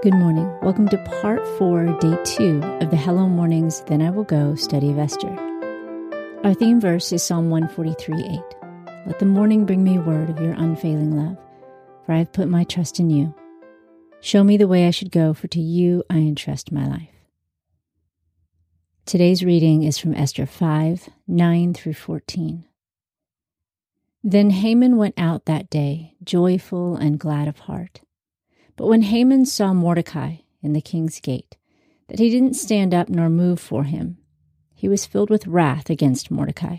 Good morning. Welcome to part four, day two of the Hello Mornings, Then I Will Go study of Esther. Our theme verse is Psalm 143 8. Let the morning bring me word of your unfailing love, for I have put my trust in you. Show me the way I should go, for to you I entrust my life. Today's reading is from Esther 5 9 through 14. Then Haman went out that day, joyful and glad of heart. But when Haman saw Mordecai in the king's gate, that he didn't stand up nor move for him, he was filled with wrath against Mordecai.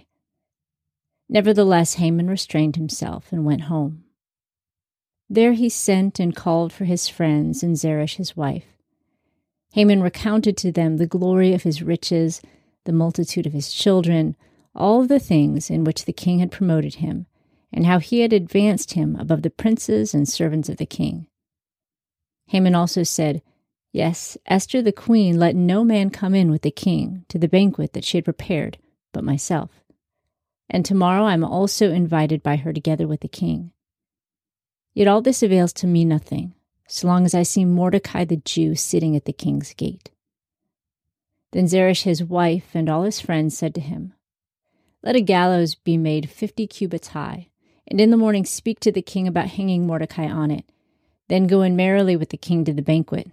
Nevertheless, Haman restrained himself and went home. There he sent and called for his friends and Zeresh his wife. Haman recounted to them the glory of his riches, the multitude of his children, all the things in which the king had promoted him, and how he had advanced him above the princes and servants of the king. Haman also said, Yes, Esther the queen let no man come in with the king to the banquet that she had prepared but myself. And tomorrow I am also invited by her together with the king. Yet all this avails to me nothing, so long as I see Mordecai the Jew sitting at the king's gate. Then Zeresh his wife and all his friends said to him, Let a gallows be made fifty cubits high, and in the morning speak to the king about hanging Mordecai on it then go in merrily with the king to the banquet.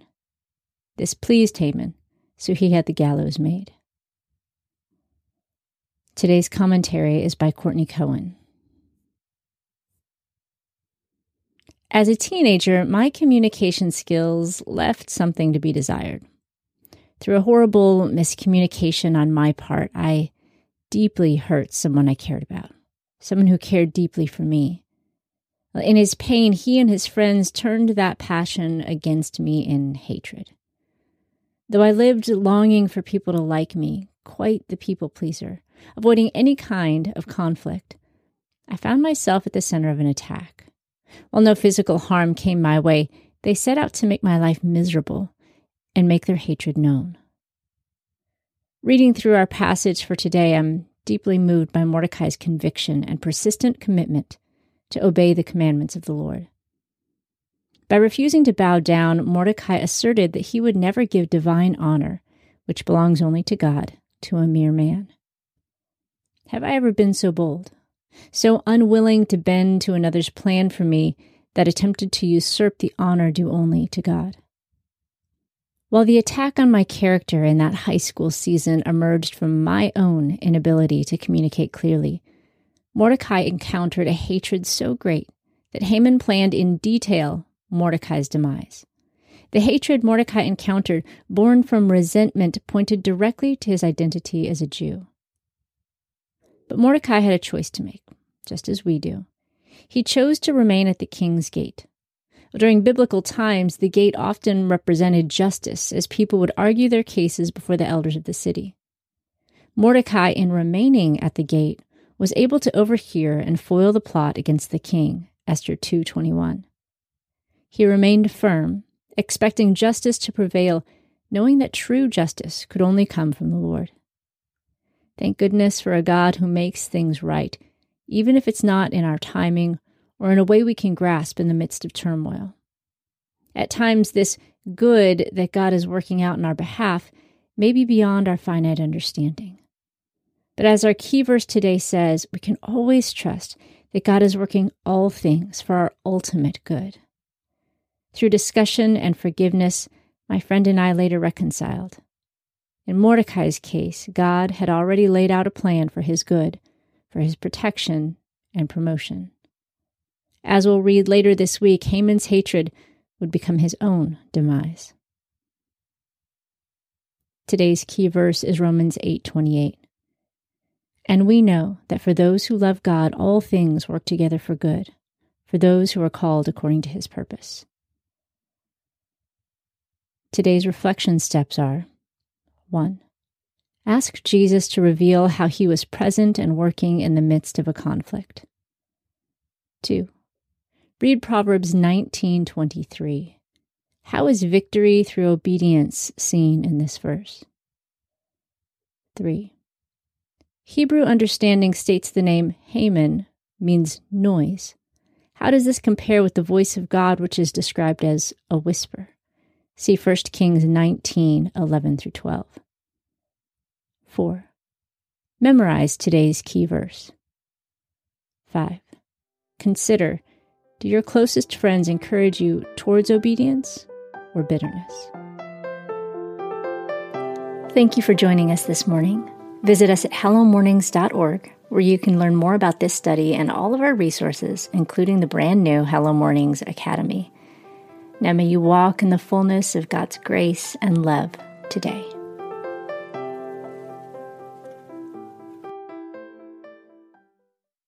This pleased Haman, so he had the gallows made. Today's commentary is by Courtney Cohen. As a teenager, my communication skills left something to be desired. Through a horrible miscommunication on my part, I deeply hurt someone I cared about, someone who cared deeply for me. In his pain, he and his friends turned that passion against me in hatred. Though I lived longing for people to like me, quite the people pleaser, avoiding any kind of conflict, I found myself at the center of an attack. While no physical harm came my way, they set out to make my life miserable and make their hatred known. Reading through our passage for today, I'm deeply moved by Mordecai's conviction and persistent commitment to obey the commandments of the Lord. By refusing to bow down, Mordecai asserted that he would never give divine honor, which belongs only to God, to a mere man. Have I ever been so bold, so unwilling to bend to another's plan for me that attempted to usurp the honor due only to God? While the attack on my character in that high school season emerged from my own inability to communicate clearly, Mordecai encountered a hatred so great that Haman planned in detail Mordecai's demise. The hatred Mordecai encountered, born from resentment, pointed directly to his identity as a Jew. But Mordecai had a choice to make, just as we do. He chose to remain at the king's gate. During biblical times, the gate often represented justice, as people would argue their cases before the elders of the city. Mordecai, in remaining at the gate, was able to overhear and foil the plot against the king, Esther 2:21. He remained firm, expecting justice to prevail, knowing that true justice could only come from the Lord. Thank goodness for a God who makes things right, even if it's not in our timing or in a way we can grasp in the midst of turmoil. At times, this good that God is working out in our behalf may be beyond our finite understanding. But as our key verse today says, we can always trust that God is working all things for our ultimate good. Through discussion and forgiveness, my friend and I later reconciled. In Mordecai's case, God had already laid out a plan for his good, for his protection and promotion. As we'll read later this week, Haman's hatred would become his own demise. Today's key verse is Romans 8:28. And we know that for those who love God, all things work together for good, for those who are called according to his purpose. Today's reflection steps are 1. Ask Jesus to reveal how he was present and working in the midst of a conflict. 2. Read Proverbs 19:23. How is victory through obedience seen in this verse? 3. Hebrew understanding states the name Haman means noise. How does this compare with the voice of God, which is described as a whisper? See 1 Kings 19 11 through 12. 4. Memorize today's key verse. 5. Consider do your closest friends encourage you towards obedience or bitterness? Thank you for joining us this morning. Visit us at hellomornings.org, where you can learn more about this study and all of our resources, including the brand new Hello Mornings Academy. Now may you walk in the fullness of God's grace and love today.